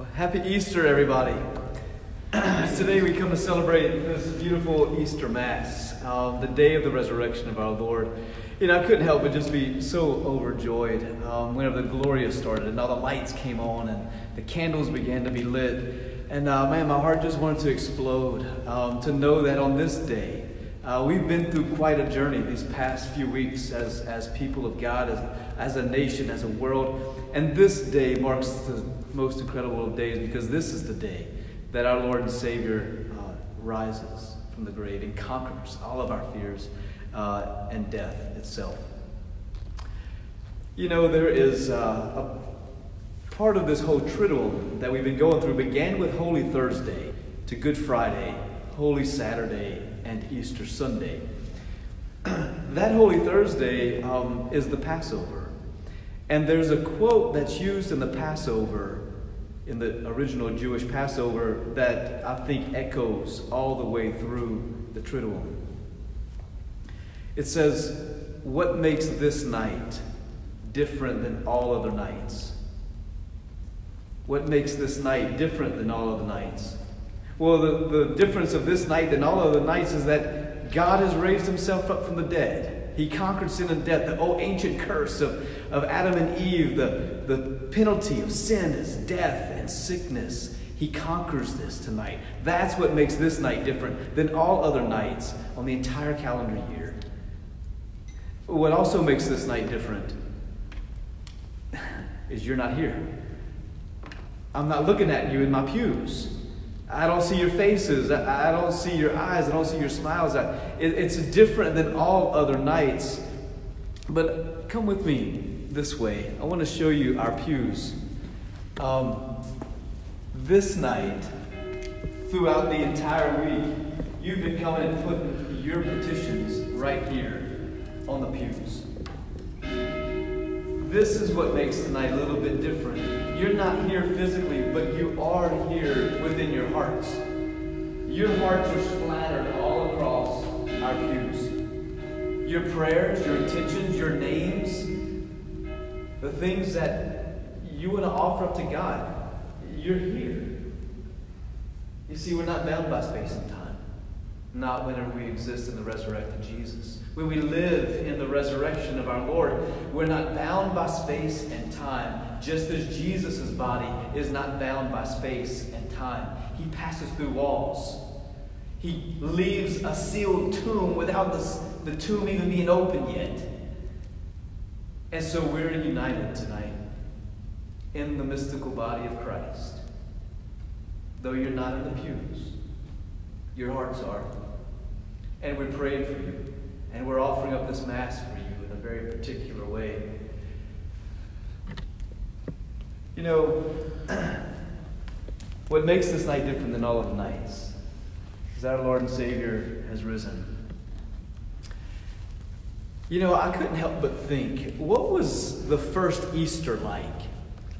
Well, happy Easter, everybody. Today we come to celebrate this beautiful Easter Mass, um, the day of the resurrection of our Lord. You know, I couldn't help but just be so overjoyed um, whenever the Gloria started and all the lights came on and the candles began to be lit. And uh, man, my heart just wanted to explode um, to know that on this day, uh, we've been through quite a journey these past few weeks as, as people of God, as, as a nation, as a world. And this day marks the most incredible of days because this is the day that our Lord and Savior uh, rises from the grave and conquers all of our fears uh, and death itself. You know, there is uh, a part of this whole triduum that we've been going through began with Holy Thursday to Good Friday, Holy Saturday, and Easter Sunday. that Holy Thursday um, is the Passover. And there's a quote that's used in the Passover, in the original Jewish Passover, that I think echoes all the way through the Triduum. It says, What makes this night different than all other nights? What makes this night different than all other nights? Well, the, the difference of this night than all other nights is that God has raised himself up from the dead. He conquered sin and death, the old ancient curse of, of Adam and Eve. The, the penalty of sin is death and sickness. He conquers this tonight. That's what makes this night different than all other nights on the entire calendar year. What also makes this night different is you're not here. I'm not looking at you in my pews. I don't see your faces. I, don't see your eyes. I don't see your smiles. It's different than all other nights. But come with me this way. I want to show you our pews. Um, this night, throughout the entire week, you've been coming and putting your petitions right here on the pews. This is what makes tonight a little bit different. You're not here physically, but you are here within your hearts. Your hearts are splattered all across our pews. Your prayers, your intentions, your names, the things that you want to offer up to God, you're here. You see, we're not bound by space and time. Not whenever we exist in the resurrected Jesus. When we live in the resurrection of our Lord, we're not bound by space and time, just as Jesus' body is not bound by space and time. He passes through walls. He leaves a sealed tomb without the, the tomb even being open yet. And so we're united tonight in the mystical body of Christ. Though you're not in the pews, your hearts are. And we're praying for you. And we're offering up this Mass for you in a very particular way. You know, what makes this night different than all of the nights is that our Lord and Savior has risen. You know, I couldn't help but think what was the first Easter like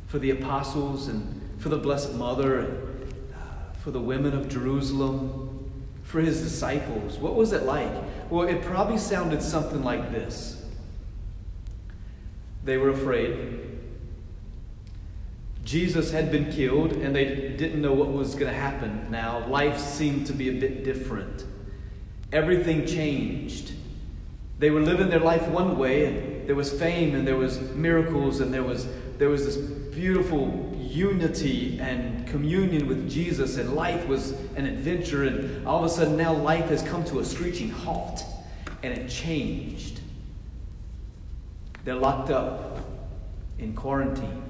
for the apostles and for the Blessed Mother and uh, for the women of Jerusalem? for his disciples. What was it like? Well, it probably sounded something like this They were afraid. Jesus had been killed, and they didn't know what was going to happen now. Life seemed to be a bit different. Everything changed. They were living their life one way, and there was fame, and there was miracles, and there was, there was this beautiful unity and communion with Jesus, and life was an adventure, and all of a sudden now life has come to a screeching halt, and it changed. They're locked up in quarantine,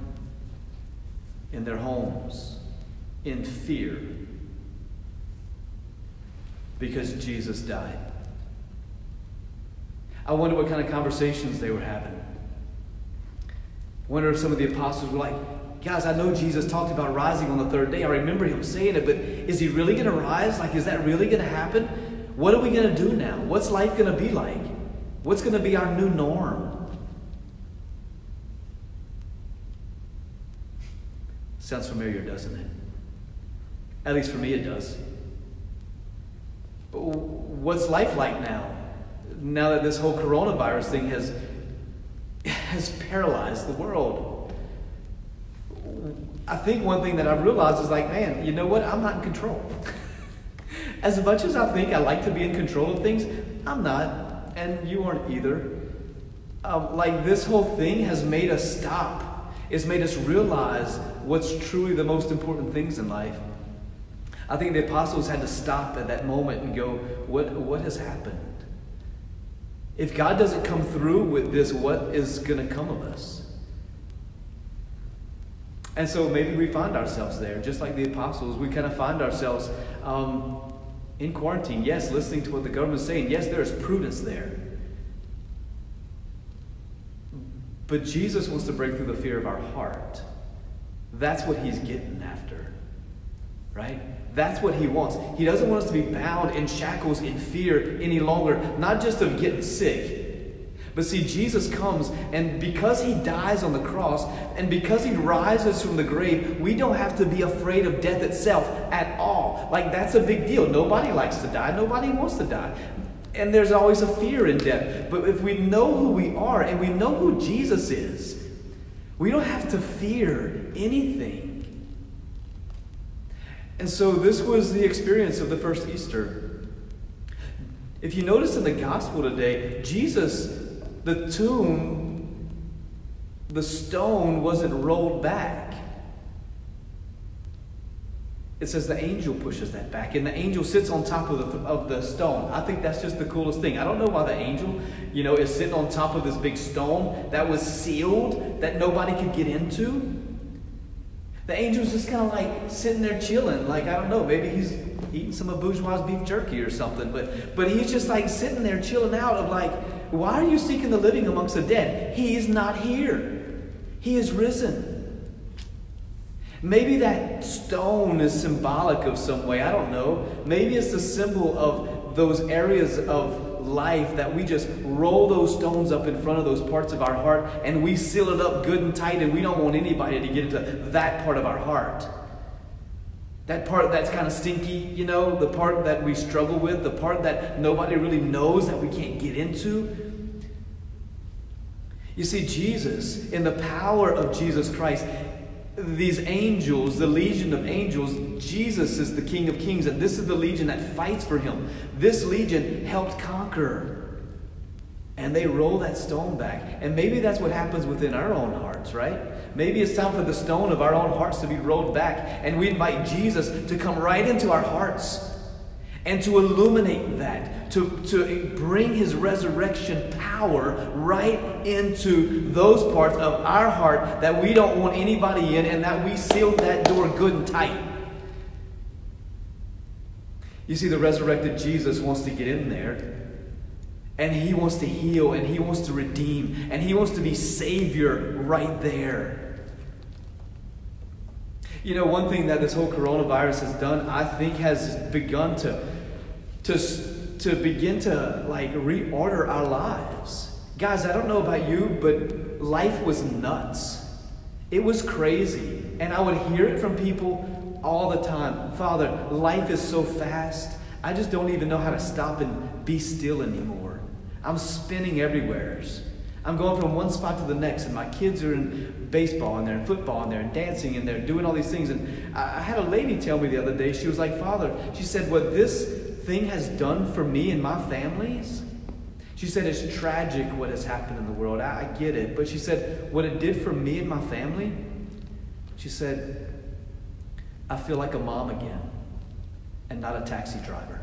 in their homes, in fear, because Jesus died. I wonder what kind of conversations they were having. I wonder if some of the apostles were like, Guys, I know Jesus talked about rising on the third day. I remember him saying it, but is he really going to rise? Like, is that really going to happen? What are we going to do now? What's life going to be like? What's going to be our new norm? Sounds familiar, doesn't it? At least for me, it does. But What's life like now? Now that this whole coronavirus thing has, has paralyzed the world. I think one thing that I've realized is like, man, you know what? I'm not in control. as much as I think I like to be in control of things, I'm not, and you aren't either. Um, like this whole thing has made us stop. It's made us realize what's truly the most important things in life. I think the apostles had to stop at that moment and go, what, what has happened? If God doesn't come through with this, what is going to come of us? And so maybe we find ourselves there, just like the apostles. We kind of find ourselves um, in quarantine. Yes, listening to what the government's saying. Yes, there is prudence there. But Jesus wants to break through the fear of our heart. That's what he's getting after. Right? That's what he wants. He doesn't want us to be bound in shackles in fear any longer, not just of getting sick. But see, Jesus comes, and because he dies on the cross, and because he rises from the grave, we don't have to be afraid of death itself at all. Like, that's a big deal. Nobody likes to die, nobody wants to die. And there's always a fear in death. But if we know who we are and we know who Jesus is, we don't have to fear anything. And so this was the experience of the first Easter. If you notice in the gospel today, Jesus, the tomb, the stone wasn't rolled back. It says the angel pushes that back, and the angel sits on top of the, of the stone. I think that's just the coolest thing. I don't know why the angel, you know, is sitting on top of this big stone that was sealed that nobody could get into. The angel's just kind of like sitting there chilling. Like, I don't know, maybe he's eating some of bourgeois beef jerky or something. But, but he's just like sitting there chilling out of like, why are you seeking the living amongst the dead? He is not here. He is risen. Maybe that stone is symbolic of some way. I don't know. Maybe it's a symbol of those areas of life that we just roll those stones up in front of those parts of our heart and we seal it up good and tight and we don't want anybody to get into that part of our heart. That part that's kind of stinky, you know, the part that we struggle with, the part that nobody really knows that we can't get into. You see, Jesus, in the power of Jesus Christ, these angels, the legion of angels, Jesus is the King of Kings, and this is the legion that fights for him. This legion helped conquer. And they roll that stone back. And maybe that's what happens within our own hearts, right? Maybe it's time for the stone of our own hearts to be rolled back, and we invite Jesus to come right into our hearts and to illuminate that, to, to bring his resurrection power right into those parts of our heart that we don't want anybody in and that we seal that door good and tight. You see, the resurrected Jesus wants to get in there. And he wants to heal and he wants to redeem and he wants to be Savior right there. You know, one thing that this whole coronavirus has done, I think, has begun to, to, to begin to like reorder our lives. Guys, I don't know about you, but life was nuts. It was crazy. And I would hear it from people all the time. Father, life is so fast. I just don't even know how to stop and be still anymore. I'm spinning everywhere. I'm going from one spot to the next, and my kids are in baseball and they're in football and they're in dancing and they're doing all these things. And I had a lady tell me the other day, she was like, Father, she said, What this thing has done for me and my families, she said, It's tragic what has happened in the world. I, I get it. But she said, What it did for me and my family, she said, I feel like a mom again and not a taxi driver.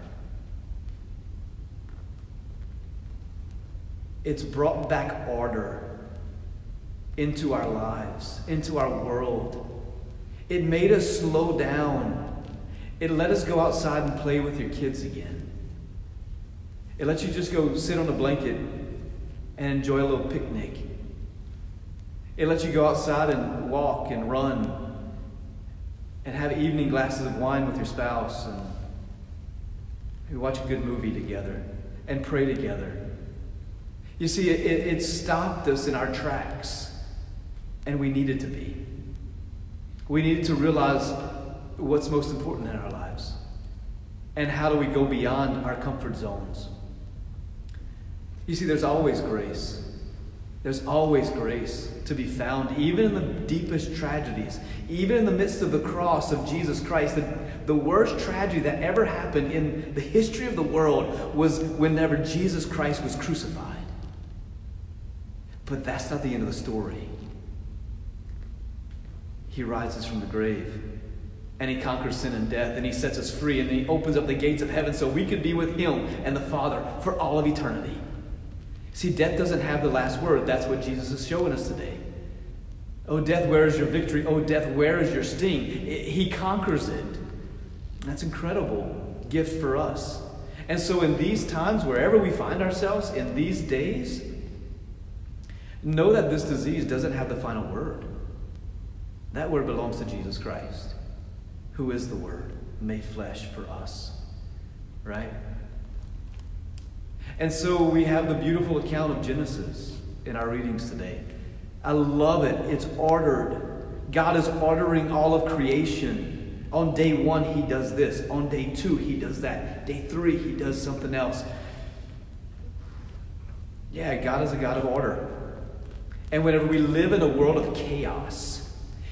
It's brought back order into our lives, into our world. It made us slow down. It let us go outside and play with your kids again. It lets you just go sit on a blanket and enjoy a little picnic. It lets you go outside and walk and run and have evening glasses of wine with your spouse and watch a good movie together and pray together you see, it, it stopped us in our tracks, and we needed to be. We needed to realize what's most important in our lives and how do we go beyond our comfort zones. You see, there's always grace. There's always grace to be found, even in the deepest tragedies, even in the midst of the cross of Jesus Christ. The, the worst tragedy that ever happened in the history of the world was whenever Jesus Christ was crucified. But that's not the end of the story. He rises from the grave and he conquers sin and death and he sets us free and he opens up the gates of heaven so we could be with him and the Father for all of eternity. See, death doesn't have the last word. That's what Jesus is showing us today. Oh, death, where is your victory? Oh, death, where is your sting? He conquers it. That's incredible gift for us. And so, in these times, wherever we find ourselves in these days, know that this disease doesn't have the final word. That word belongs to Jesus Christ, who is the Word made flesh for us. Right? And so we have the beautiful account of Genesis in our readings today. I love it. It's ordered. God is ordering all of creation. On day one, He does this. On day two, He does that. Day three, He does something else. Yeah, God is a God of order. And whenever we live in a world of chaos,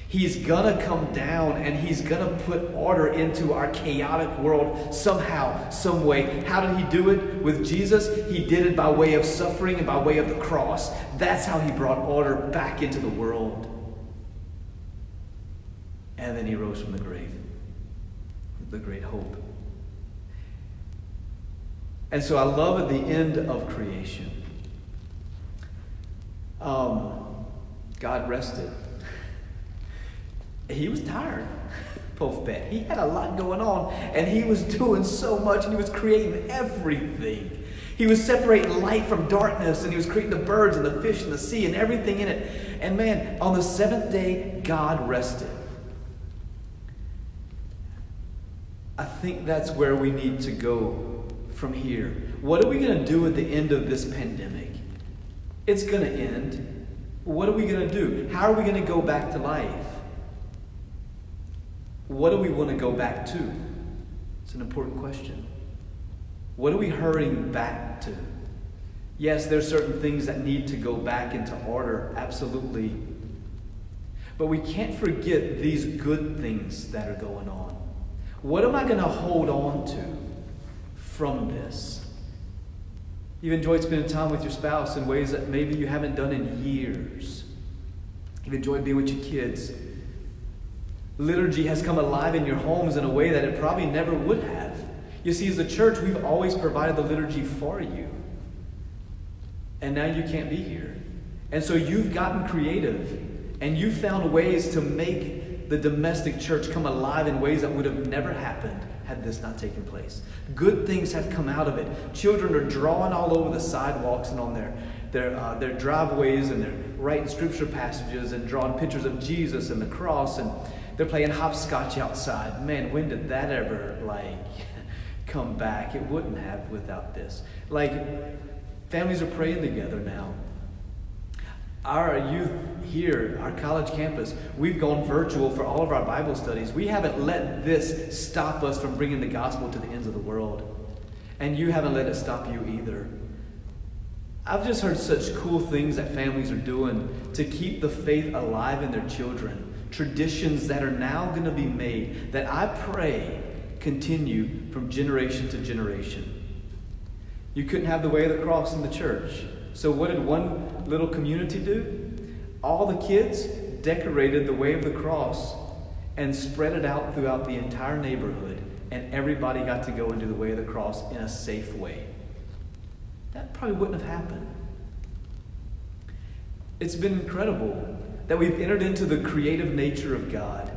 He's gonna come down and he's gonna put order into our chaotic world somehow, some way. How did he do it with Jesus? He did it by way of suffering and by way of the cross. That's how he brought order back into the world. And then he rose from the grave the great hope. And so I love at the end of creation. Um, God rested he was tired. Pofbet. He had a lot going on, and he was doing so much, and he was creating everything. He was separating light from darkness, and he was creating the birds and the fish and the sea and everything in it. And man, on the seventh day, God rested. I think that's where we need to go from here. What are we going to do at the end of this pandemic? It's going to end. What are we going to do? How are we going to go back to life? What do we want to go back to? It's an important question. What are we hurrying back to? Yes, there's certain things that need to go back into order, absolutely. But we can't forget these good things that are going on. What am I going to hold on to from this? You've enjoyed spending time with your spouse in ways that maybe you haven't done in years. You've enjoyed being with your kids Liturgy has come alive in your homes in a way that it probably never would have. You see, as a church, we've always provided the liturgy for you. And now you can't be here. And so you've gotten creative and you've found ways to make the domestic church come alive in ways that would have never happened had this not taken place. Good things have come out of it. Children are drawing all over the sidewalks and on their, their, uh, their driveways and they're writing scripture passages and drawing pictures of Jesus and the cross and they're playing hopscotch outside. Man, when did that ever like come back? It wouldn't have without this. Like families are praying together now. Our youth here, our college campus, we've gone virtual for all of our Bible studies. We haven't let this stop us from bringing the gospel to the ends of the world. And you haven't let it stop you either. I've just heard such cool things that families are doing to keep the faith alive in their children traditions that are now going to be made that I pray continue from generation to generation. You couldn't have the way of the cross in the church. So, what did one little community do? All the kids decorated the way of the cross and spread it out throughout the entire neighborhood, and everybody got to go and do the way of the cross in a safe way. That probably wouldn't have happened. It's been incredible that we've entered into the creative nature of God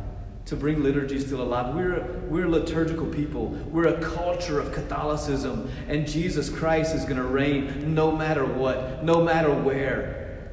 to bring liturgy still alive. We're, we're liturgical people. We're a culture of Catholicism, and Jesus Christ is going to reign no matter what, no matter where.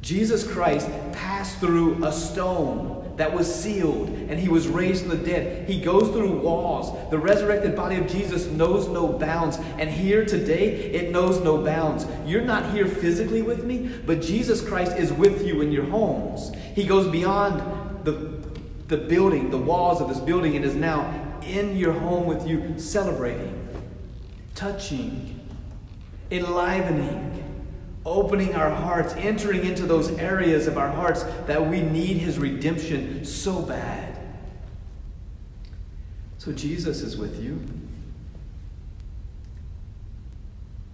Jesus Christ passed through a stone that was sealed and he was raised from the dead. He goes through walls. The resurrected body of Jesus knows no bounds. And here today, it knows no bounds. You're not here physically with me, but Jesus Christ is with you in your homes. He goes beyond the, the building, the walls of this building, and is now in your home with you, celebrating, touching, enlivening, opening our hearts, entering into those areas of our hearts that we need His redemption so bad. So Jesus is with you.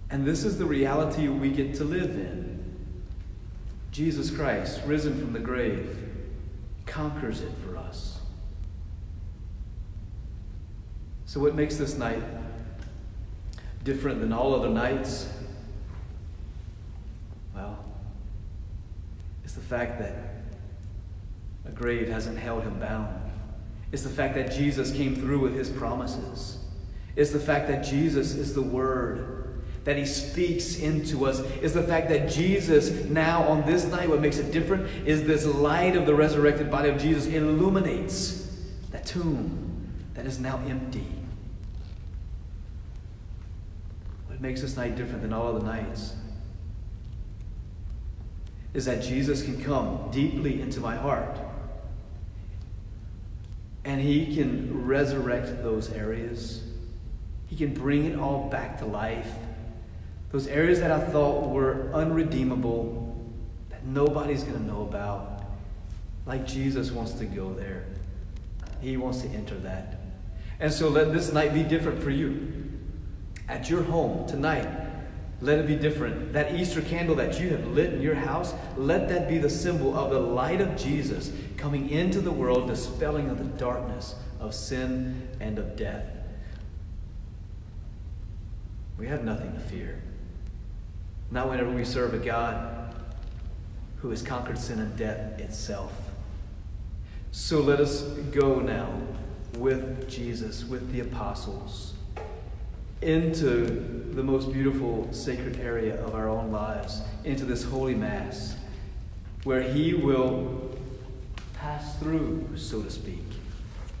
And this is the reality we get to live in. Jesus Christ, risen from the grave, conquers it for us. So, what makes this night different than all other nights? Well, it's the fact that a grave hasn't held him bound. It's the fact that Jesus came through with his promises. It's the fact that Jesus is the Word that he speaks into us is the fact that Jesus, now on this night, what makes it different is this light of the resurrected body of Jesus illuminates that tomb that is now empty. What makes this night different than all other nights is that Jesus can come deeply into my heart and he can resurrect those areas. He can bring it all back to life. Those areas that I thought were unredeemable, that nobody's going to know about. Like Jesus wants to go there. He wants to enter that. And so let this night be different for you. At your home tonight, let it be different. That Easter candle that you have lit in your house, let that be the symbol of the light of Jesus coming into the world, dispelling of the darkness of sin and of death. We have nothing to fear. Not whenever we serve a God who has conquered sin and death itself. So let us go now with Jesus, with the apostles, into the most beautiful sacred area of our own lives, into this holy Mass, where He will pass through, so to speak,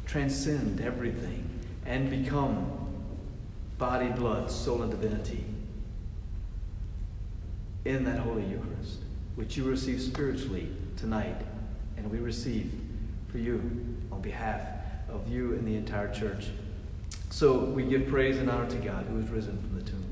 transcend everything, and become body, blood, soul, and divinity in that Holy Eucharist, which you receive spiritually tonight, and we receive for you on behalf of you and the entire church. So we give praise and honor to God who is risen from the tomb.